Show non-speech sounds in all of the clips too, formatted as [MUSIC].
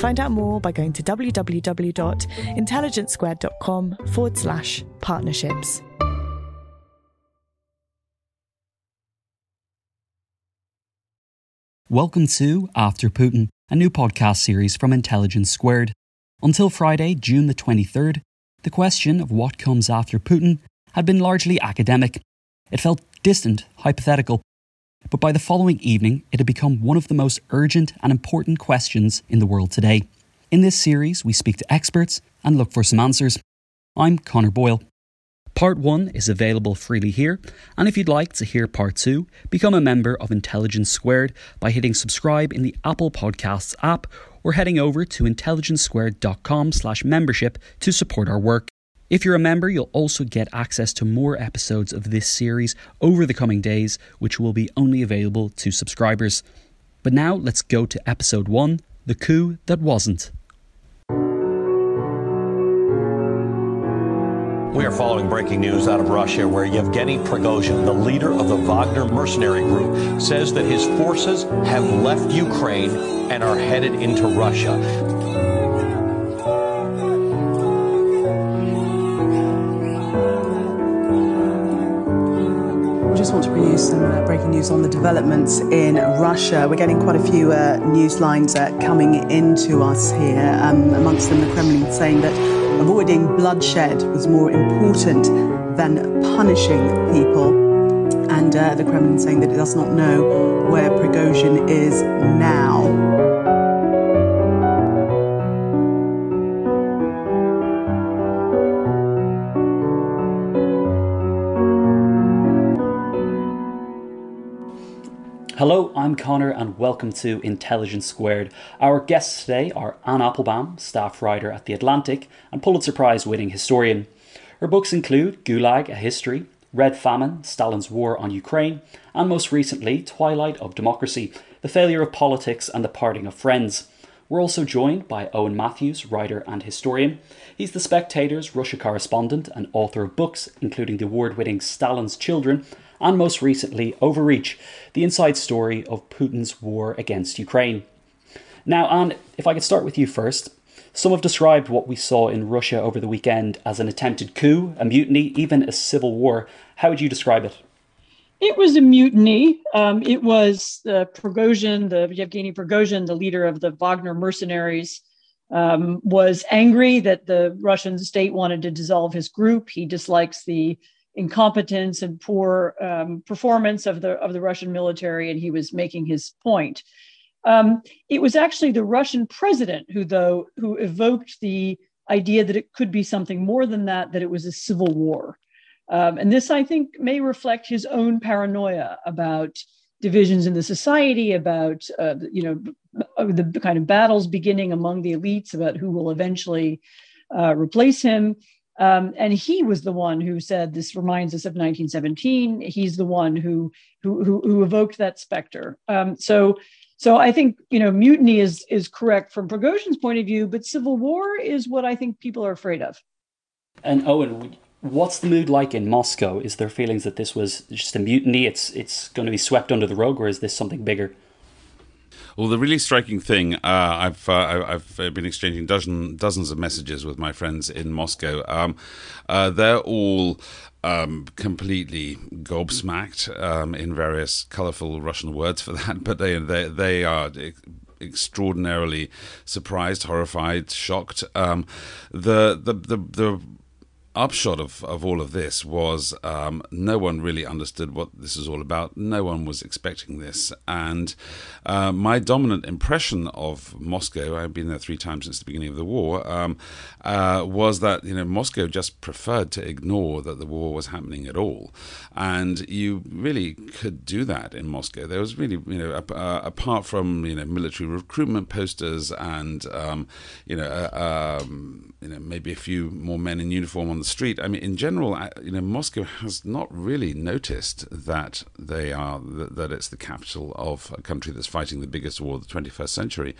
Find out more by going to www.intelligencesquared.com forward slash partnerships. Welcome to After Putin, a new podcast series from Intelligence Squared. Until Friday, June the 23rd, the question of what comes after Putin had been largely academic. It felt distant, hypothetical. But by the following evening, it had become one of the most urgent and important questions in the world today. In this series, we speak to experts and look for some answers. I'm Conor Boyle. Part 1 is available freely here, and if you'd like to hear Part 2, become a member of Intelligence Squared by hitting subscribe in the Apple Podcasts app or heading over to intelligencesquared.com slash membership to support our work. If you're a member, you'll also get access to more episodes of this series over the coming days, which will be only available to subscribers. But now let's go to episode 1 The Coup That Wasn't. We are following breaking news out of Russia where Yevgeny Prigozhin, the leader of the Wagner mercenary group, says that his forces have left Ukraine and are headed into Russia. Some uh, breaking news on the developments in Russia. We're getting quite a few uh, news lines uh, coming into us here, um, amongst them the Kremlin saying that avoiding bloodshed was more important than punishing people. And uh, the Kremlin saying that it does not know where Prigozhin is now. Conor, and welcome to Intelligence Squared. Our guests today are Anne Applebaum, staff writer at The Atlantic and Pulitzer Prize winning historian. Her books include Gulag, A History, Red Famine, Stalin's War on Ukraine, and most recently, Twilight of Democracy, The Failure of Politics and the Parting of Friends. We're also joined by Owen Matthews, writer and historian. He's the Spectator's Russia correspondent and author of books, including the award winning Stalin's Children and most recently, Overreach, the inside story of Putin's war against Ukraine. Now, Anne, if I could start with you first. Some have described what we saw in Russia over the weekend as an attempted coup, a mutiny, even a civil war. How would you describe it? It was a mutiny. Um, it was uh, Prigozhin, the Yevgeny Prigozhin, the leader of the Wagner mercenaries, um, was angry that the Russian state wanted to dissolve his group. He dislikes the incompetence and poor um, performance of the of the Russian military, and he was making his point. Um, it was actually the Russian president who, though, who evoked the idea that it could be something more than that, that it was a civil war. Um, and this, I think, may reflect his own paranoia about divisions in the society, about uh, you know the kind of battles beginning among the elites about who will eventually uh, replace him. Um, and he was the one who said, "This reminds us of 1917." He's the one who who who, who evoked that specter. Um, so, so I think you know mutiny is is correct from Prigozhin's point of view, but civil war is what I think people are afraid of. And Owen, what's the mood like in Moscow? Is there feelings that this was just a mutiny? It's it's going to be swept under the rug, or is this something bigger? Well, the really striking thing, uh, I've uh, I've been exchanging dozen, dozens of messages with my friends in Moscow. Um, uh, they're all um, completely gobsmacked um, in various colourful Russian words for that, [LAUGHS] but they they they are extraordinarily surprised, horrified, shocked. Um, the, the the the upshot of, of all of this was um, no one really understood what this is all about. No one was expecting this. And uh, my dominant impression of Moscow, I've been there three times since the beginning of the war, um, uh, was that you know Moscow just preferred to ignore that the war was happening at all. And you really could do that in Moscow. There was really, you know, uh, apart from you know military recruitment posters and um, you know, uh, um, you know maybe a few more men in uniform on the street. I mean, in general, you know, Moscow has not really noticed that they are that it's the capital of a country that's fighting the biggest war of the 21st century.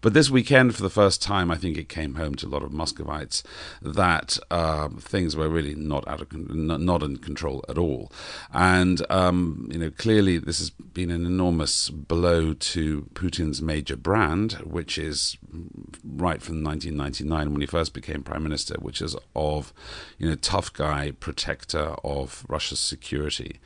But this weekend, for the first time, I think it came home to a lot of Muscovites that uh, things were really not out of not in control at all, and um, you know, clearly this has been an enormous blow to Putin's major brand, which is right from 1999 when he first became prime minister, which is of you know, tough guy, protector of Russia's security.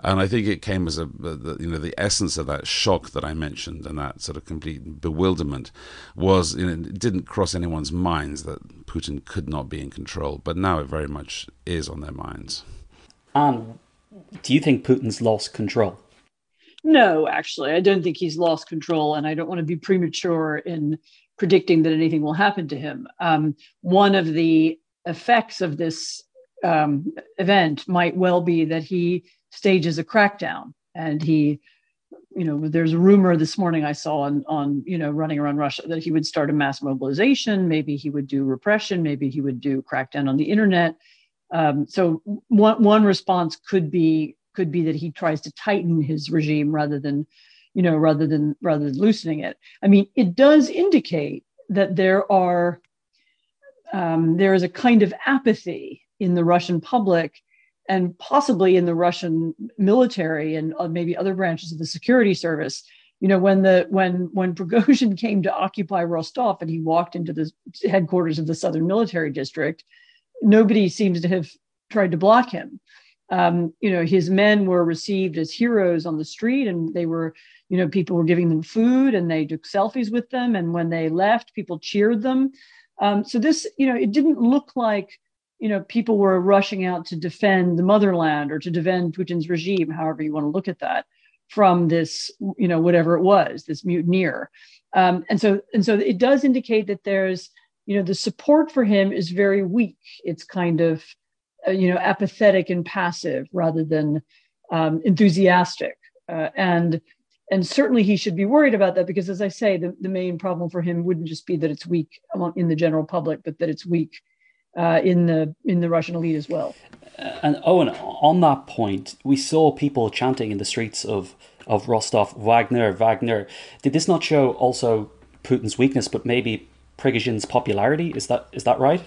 And I think it came as a, the, you know, the essence of that shock that I mentioned and that sort of complete bewilderment was, you know, it didn't cross anyone's minds that Putin could not be in control, but now it very much is on their minds. And do you think Putin's lost control? No, actually, I don't think he's lost control, and I don't want to be premature in predicting that anything will happen to him. Um, one of the effects of this um, event might well be that he stages a crackdown and he you know there's a rumor this morning i saw on on you know running around russia that he would start a mass mobilization. Maybe he would do repression. Maybe he would do crackdown on the internet. Um, so one one response could be could be that he tries to tighten his regime rather than you know rather than rather than loosening it i mean it does indicate that there are um, there is a kind of apathy in the Russian public and possibly in the Russian military and uh, maybe other branches of the security service. You know, when the when when Prigozhin [LAUGHS] came to occupy Rostov and he walked into the headquarters of the Southern Military District, nobody seems to have tried to block him. Um, you know, his men were received as heroes on the street, and they were, you know, people were giving them food and they took selfies with them. And when they left, people cheered them. Um, so this, you know, it didn't look like, you know, people were rushing out to defend the motherland or to defend Putin's regime, however you want to look at that, from this, you know, whatever it was, this mutineer. Um, and so, and so, it does indicate that there's, you know, the support for him is very weak. It's kind of, you know, apathetic and passive rather than um, enthusiastic. Uh, and and certainly he should be worried about that because as i say the, the main problem for him wouldn't just be that it's weak in the general public but that it's weak uh, in the in the russian elite as well. And owen on that point we saw people chanting in the streets of of rostov wagner wagner. Did this not show also putin's weakness but maybe prigozhin's popularity? Is that is that right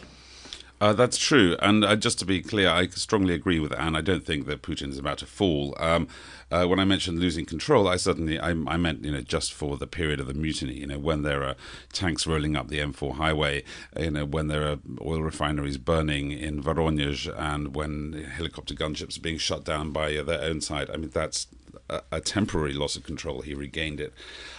uh, that's true, and uh, just to be clear, I strongly agree with Anne. I don't think that Putin is about to fall. Um, uh, when I mentioned losing control, I suddenly I, I, meant you know just for the period of the mutiny. You know when there are tanks rolling up the M4 highway, you know when there are oil refineries burning in Voronezh, and when helicopter gunships are being shut down by their own side. I mean that's a, temporary loss of control. He regained it.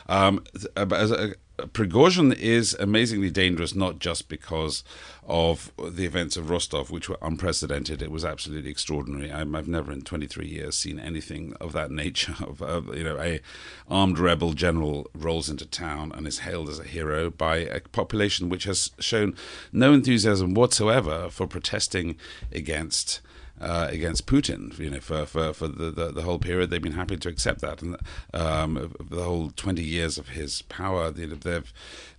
Um, as a, Prigozhin is amazingly dangerous, not just because of the events of Rostov, which were unprecedented. It was absolutely extraordinary. i have never in 23 years seen anything of that nature. [LAUGHS] Of, of, you know, a armed rebel general rolls into town and is hailed as a hero by a population which has shown no enthusiasm whatsoever for protesting against uh, against Putin. You know, for for, for the, the, the, whole period, they've been happy to accept that, and um, the whole twenty years of his power, you know,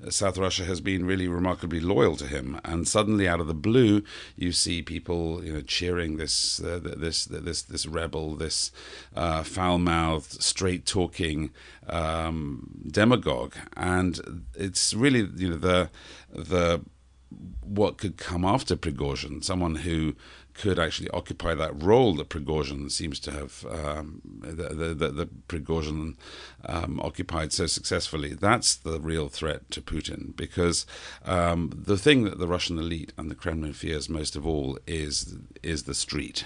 South Russia has been really remarkably loyal to him. And suddenly, out of the blue, you see people, you know, cheering this uh, this this this rebel, this uh, foul-mouthed, straight-talking um, demagogue, and it's really you know the the what could come after Prigozhin, someone who could actually occupy that role that Prigozhin seems to have, um, the, the, the Prigozhin um, occupied so successfully. That's the real threat to Putin because um, the thing that the Russian elite and the Kremlin fears most of all is is the street.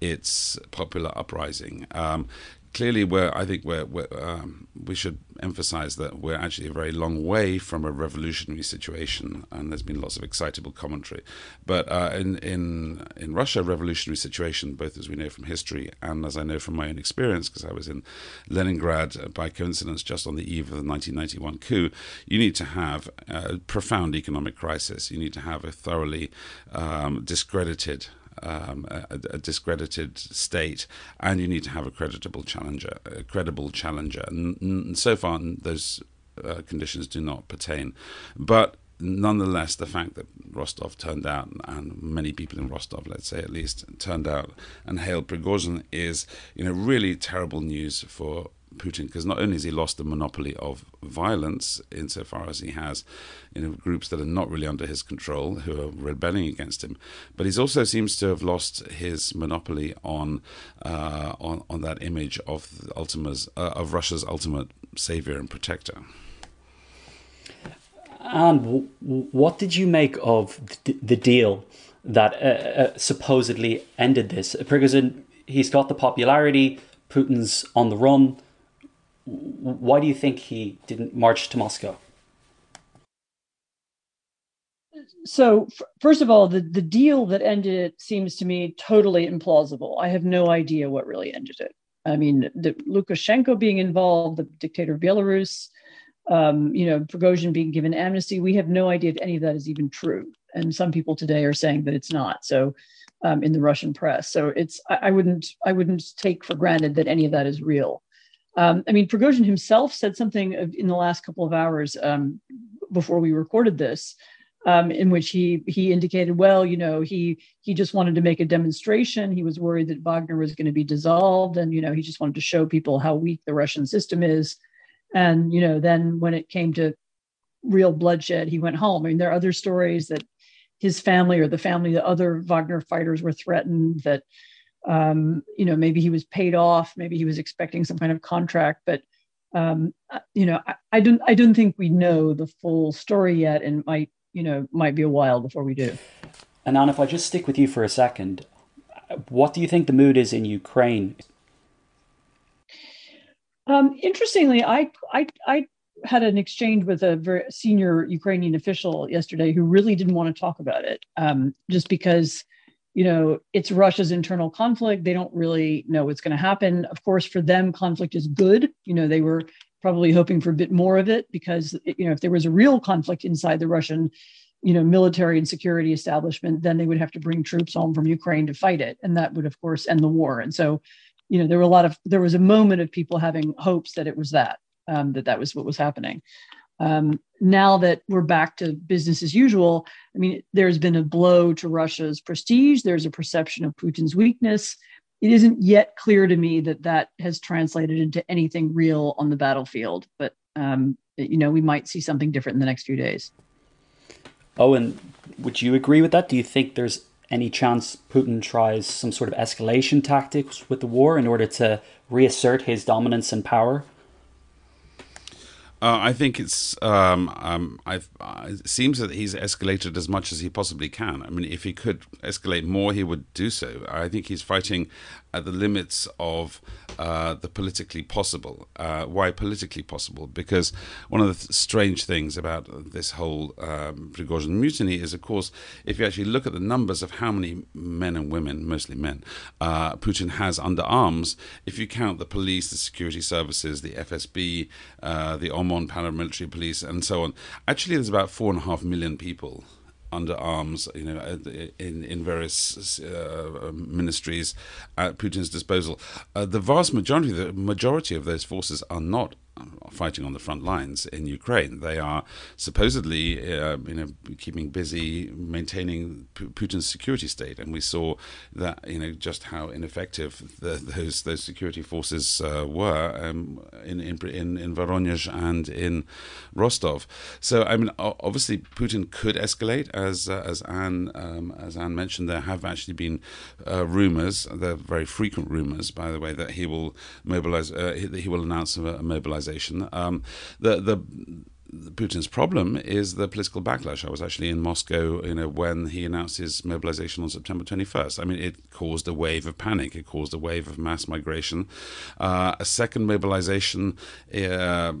It's popular uprising. Um, clearly, we're, I think we're, we're um, we should emphasize that we're actually a very long way from a revolutionary situation, and there's been lots of excitable commentary. But uh, in in in Russia, revolutionary situation, both as we know from history and as I know from my own experience, because I was in Leningrad uh, by coincidence just on the eve of the 1991 coup, you need to have a profound economic crisis. You need to have a thoroughly um, discredited um, a, a, discredited state, and you need to have a creditable challenger, a credible challenger. And, and so far, those uh, conditions do not pertain. But nonetheless, the fact that Rostov turned out, and many people in Rostov, let's say at least, turned out and hailed Prigozhin, is you know really terrible news for Putin because not only has he lost the monopoly of violence insofar as he has you know, groups that are not really under his control who are rebelling against him, but he also seems to have lost his monopoly on uh, on, on that image of Ultima's, uh, of Russia's ultimate savior and protector. And what did you make of the deal that uh, uh, supposedly ended this? Prigozhin, he's got the popularity. Putin's on the run why do you think he didn't march to Moscow? So, first of all, the, the deal that ended it seems to me totally implausible. I have no idea what really ended it. I mean, the, Lukashenko being involved, the dictator of Belarus, um, you know, Prigozhin being given amnesty, we have no idea if any of that is even true. And some people today are saying that it's not. So, um, in the Russian press, so it's I, I wouldn't I wouldn't take for granted that any of that is real. Um, I mean, Prigozhin himself said something in the last couple of hours um, before we recorded this, um, in which he he indicated, well, you know, he he just wanted to make a demonstration. He was worried that Wagner was going to be dissolved, and you know, he just wanted to show people how weak the Russian system is. And you know, then when it came to real bloodshed, he went home. I mean, there are other stories that his family or the family, the other Wagner fighters were threatened that um, you know, maybe he was paid off, maybe he was expecting some kind of contract, but um, uh, you know, I, I don't, I don't think we know the full story yet, and might, you know, might be a while before we do. And Anna, if I just stick with you for a second, what do you think the mood is in Ukraine? Um, interestingly, I, I, I had an exchange with a very senior Ukrainian official yesterday who really didn't want to talk about it, um, just because you know, it's Russia's internal conflict. They don't really know what's going to happen. Of course, for them, conflict is good. You know, they were probably hoping for a bit more of it because, you know, if there was a real conflict inside the Russian, you know, military and security establishment, then they would have to bring troops home from Ukraine to fight it. And that would, of course, end the war. And so, you know, there were a lot of, there was a moment of people having hopes that it was that, um, that that was what was happening. Um, now that we're back to business as usual, I mean, there's been a blow to Russia's prestige. There's a perception of Putin's weakness. It isn't yet clear to me that that has translated into anything real on the battlefield, but um, you know, we might see something different in the next few days. Oh, and would you agree with that? Do you think there's any chance Putin tries some sort of escalation tactics with the war in order to reassert his dominance and power? Uh, I think it's. Um, um, uh, it seems that he's escalated as much as he possibly can. I mean, if he could escalate more, he would do so. I think he's fighting at the limits of uh, the politically possible. Uh, why politically possible? Because one of the th- strange things about this whole um, Prigozhin mutiny is, of course, if you actually look at the numbers of how many men and women, mostly men, uh, Putin has under arms, if you count the police, the security services, the FSB, uh, the OMON paramilitary police, and so on, actually there's about four and a half million people under arms, you know, in in various uh, ministries at Putin's disposal. Uh, the vast majority, the majority of those forces are not fighting on the front lines in Ukraine. They are supposedly, uh, you know, keeping busy maintaining P- Putin's security state, and we saw that, you know, just how ineffective the, those those security forces uh, were um, in, in in in Voronezh and in Rostov. So, I mean, obviously, Putin could escalate, as uh, as Anne um, as Anne mentioned. There have actually been uh, rumors, they're very frequent rumors, by the way, that he will mobilize, uh, he, he will announce a mobilization um, the the Putin's problem is the political backlash. I was actually in Moscow, you know, when he announced his mobilization on September 21st. I mean, it caused a wave of panic. It caused a wave of mass migration. Uh, a second mobilization, uh,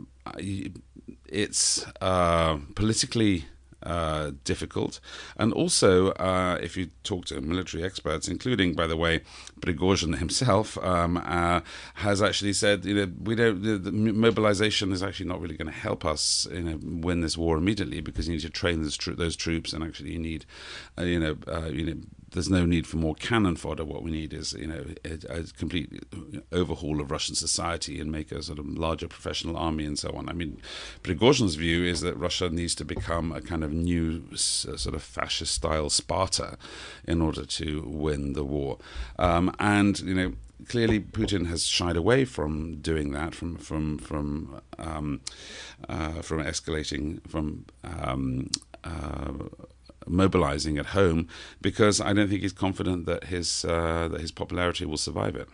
it's uh, politically uh, difficult. And also, uh, if you talk to military experts, including, by the way, Prigozhin himself, um, uh, has actually said, you know, we don't. The, the mobilization is actually not really going to help us, you know, win this war immediately because you need to train those, tro- those troops, and actually you need, uh, you know, uh, you know there's no need for more cannon fodder. What we need is, you know, a, a, complete overhaul of Russian society and make a sort of larger professional army and so on. I mean, Prigozhin's view is that Russia needs to become a kind of new sort of fascist-style Sparta in order to win the war. Um, and you know, clearly Putin has shied away from doing that, from from from um, uh, from escalating from. Um, uh, mobilizing at home because I don't think he's confident that his uh, that his popularity will survive it.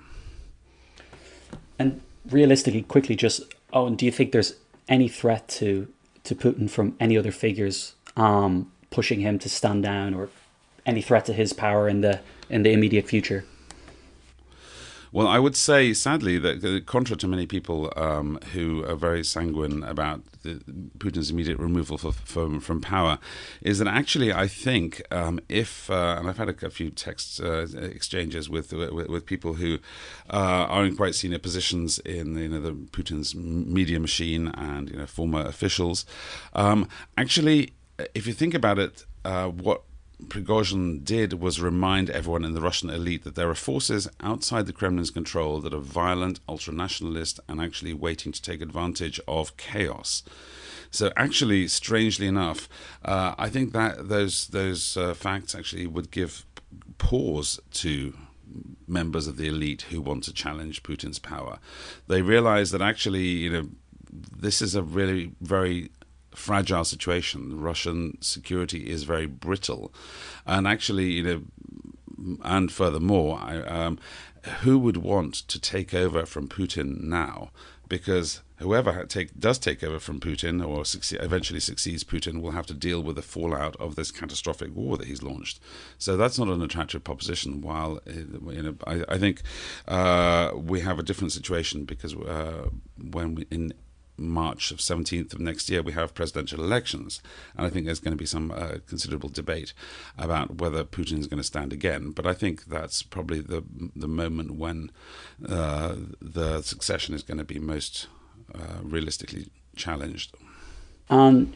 And realistically, quickly, just oh, and do you think there's any threat to to Putin from any other figures um, pushing him to stand down, or any threat to his power in the in the immediate future? Well, I would say, sadly, that contrary to many people um, who are very sanguine about the, Putin's immediate removal for, from from power, is that actually I think um, if uh, and I've had a, a few text uh, exchanges with, with, with people who uh, are in quite senior positions in you know the Putin's media machine and you know former officials. Um, actually, if you think about it, uh, what Prigozhin did was remind everyone in the Russian elite that there are forces outside the Kremlin's control that are violent, ultra nationalist, and actually waiting to take advantage of chaos. So, actually, strangely enough, uh, I think that those those uh, facts actually would give pause to members of the elite who want to challenge Putin's power. They realize that actually, you know, this is a really very fragile situation. Russian security is very brittle, and actually, you know, and furthermore, I, um, who would want to take over from Putin now? Because whoever take, does take over from Putin or succeed, eventually succeeds Putin will have to deal with the fallout of this catastrophic war that he's launched. So that's not an attractive proposition. While you know, I, I think uh, we have a different situation because uh, when we, in March of 17th of next year, we have presidential elections. And I think there's going to be some uh, considerable debate about whether Putin is going to stand again. But I think that's probably the, the moment when uh, the succession is going to be most uh, realistically challenged. Um,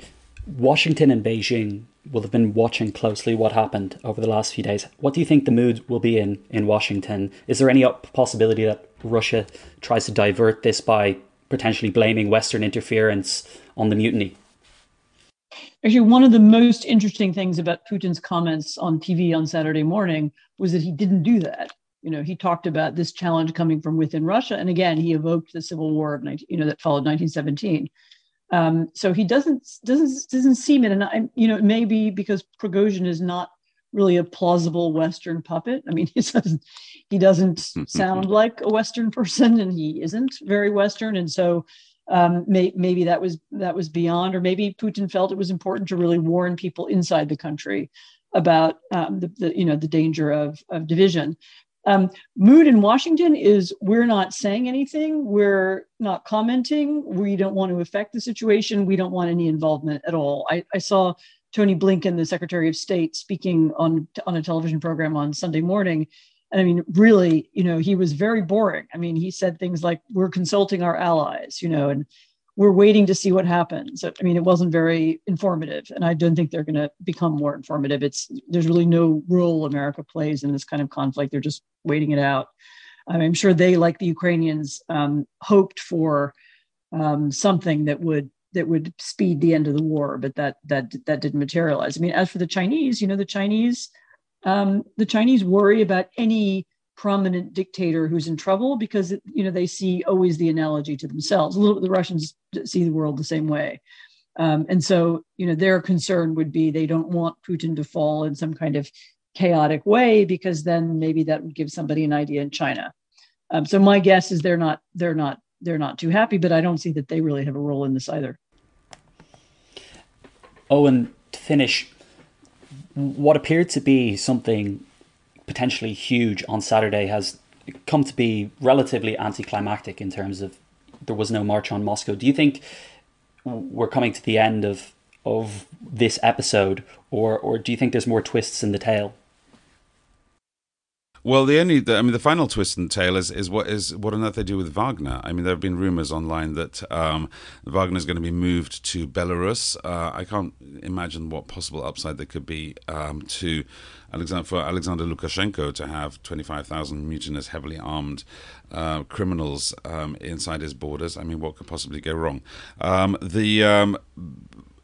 Washington and Beijing will have been watching closely what happened over the last few days. What do you think the mood will be in, in Washington? Is there any possibility that Russia tries to divert this by potentially blaming Western interference on the mutiny. Actually, one of the most interesting things about Putin's comments on TV on Saturday morning was that he didn't do that. You know, he talked about this challenge coming from within Russia, and again, he evoked the civil war of 19, you know that followed 1917. Um, so he doesn't doesn't doesn't seem it, and I, you know, maybe because Prigozhin is not really a plausible Western puppet. I mean, [LAUGHS] he doesn't he doesn't sound like a Western person, and he isn't very Western, and so um, may, maybe that was that was beyond, or maybe Putin felt it was important to really warn people inside the country about um, the, the, you know the danger of of division. Um, mood in Washington is we're not saying anything, we're not commenting, we don't want to affect the situation, we don't want any involvement at all. I, I saw Tony Blinken, the Secretary of State, speaking on on a television program on Sunday morning. And I mean, really, you know, he was very boring. I mean, he said things like, "We're consulting our allies," you know, and we're waiting to see what happens. I mean, it wasn't very informative, and I don't think they're going to become more informative. It's there's really no role America plays in this kind of conflict. They're just waiting it out. I'm sure they, like the Ukrainians, um, hoped for um, something that would that would speed the end of the war, but that that that didn't materialize. I mean, as for the Chinese, you know, the Chinese um, the Chinese worry about any prominent dictator who's in trouble because you know they see always the analogy to themselves. A little the Russians see the world the same way. Um, and so, you know, their concern would be they don't want Putin to fall in some kind of chaotic way because then maybe that would give somebody an idea in China. Um, so my guess is they're not they're not they're not too happy, but I don't see that they really have a role in this either. Owen, to finish, what appeared to be something potentially huge on Saturday has come to be relatively anticlimactic in terms of there was no march on Moscow. Do you think we're coming to the end of of this episode, or or do you think there's more twists in the tale? Well, the only, the, I mean, the final twist in the tale is, is what is what on earth they do with Wagner. I mean, there have been rumors online that um, Wagner is going to be moved to Belarus. Uh, I can't imagine what possible upside there could be um, to Alexander, for Alexander Lukashenko to have 25,000 mutinous, heavily armed uh, criminals um, inside his borders. I mean, what could possibly go wrong? Um, the, um,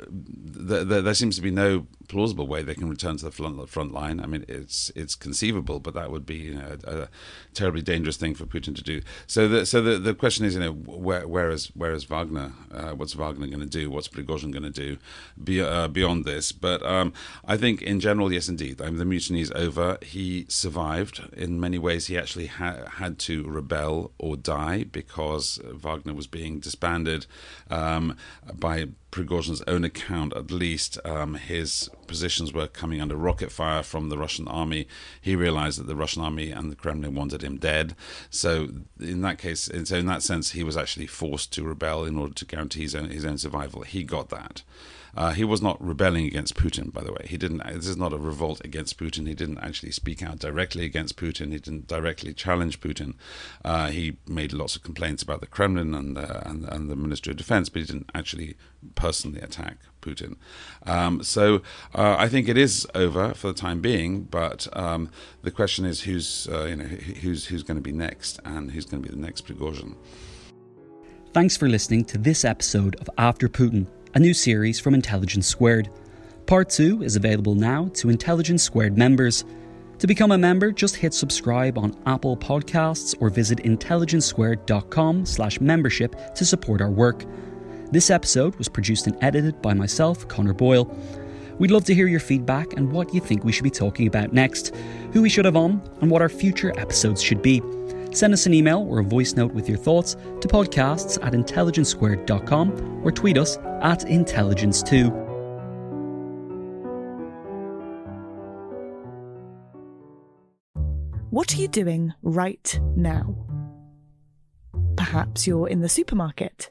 the, the there seems to be no plausible way they can return to the front, line. I mean, it's it's conceivable, but that would be you know, a, a, terribly dangerous thing for Putin to do. So the so the, the question is, you know, where where is where is Wagner? Uh, what's Wagner going to do? What's Prigozhin going to do be, uh, beyond this? But um, I think in general, yes, indeed. I mean, the mutiny is over. He survived. In many ways, he actually ha- had to rebel or die because Wagner was being disbanded um, by Prigozhin's own account, at least, um, his positions were coming under rocket fire from the Russian army. He realized that the Russian army and the Kremlin wanted him dead. So, in that case, so in that sense, he was actually forced to rebel in order to guarantee his own, his own survival. He got that. Uh, he was not rebelling against Putin, by the way. He didn't. This is not a revolt against Putin. He didn't actually speak out directly against Putin. He didn't directly challenge Putin. Uh, he made lots of complaints about the Kremlin and, and, and the Ministry of Defense, but he didn't actually personally attack Putin. Um, so uh, I think it is over for the time being. But um, the question is, who's uh, you know who's who's going to be next, and who's going to be the next Prigozhin. Thanks for listening to this episode of After Putin a new series from Intelligence Squared. Part 2 is available now to Intelligence Squared members. To become a member, just hit subscribe on Apple Podcasts or visit intelligencesquared.com slash membership to support our work. This episode was produced and edited by myself, Conor Boyle. We'd love to hear your feedback and what you think we should be talking about next, who we should have on, and what our future episodes should be. Send us an email or a voice note with your thoughts to podcasts at intelligencesquared.com or tweet us at intelligence2. What are you doing right now? Perhaps you're in the supermarket.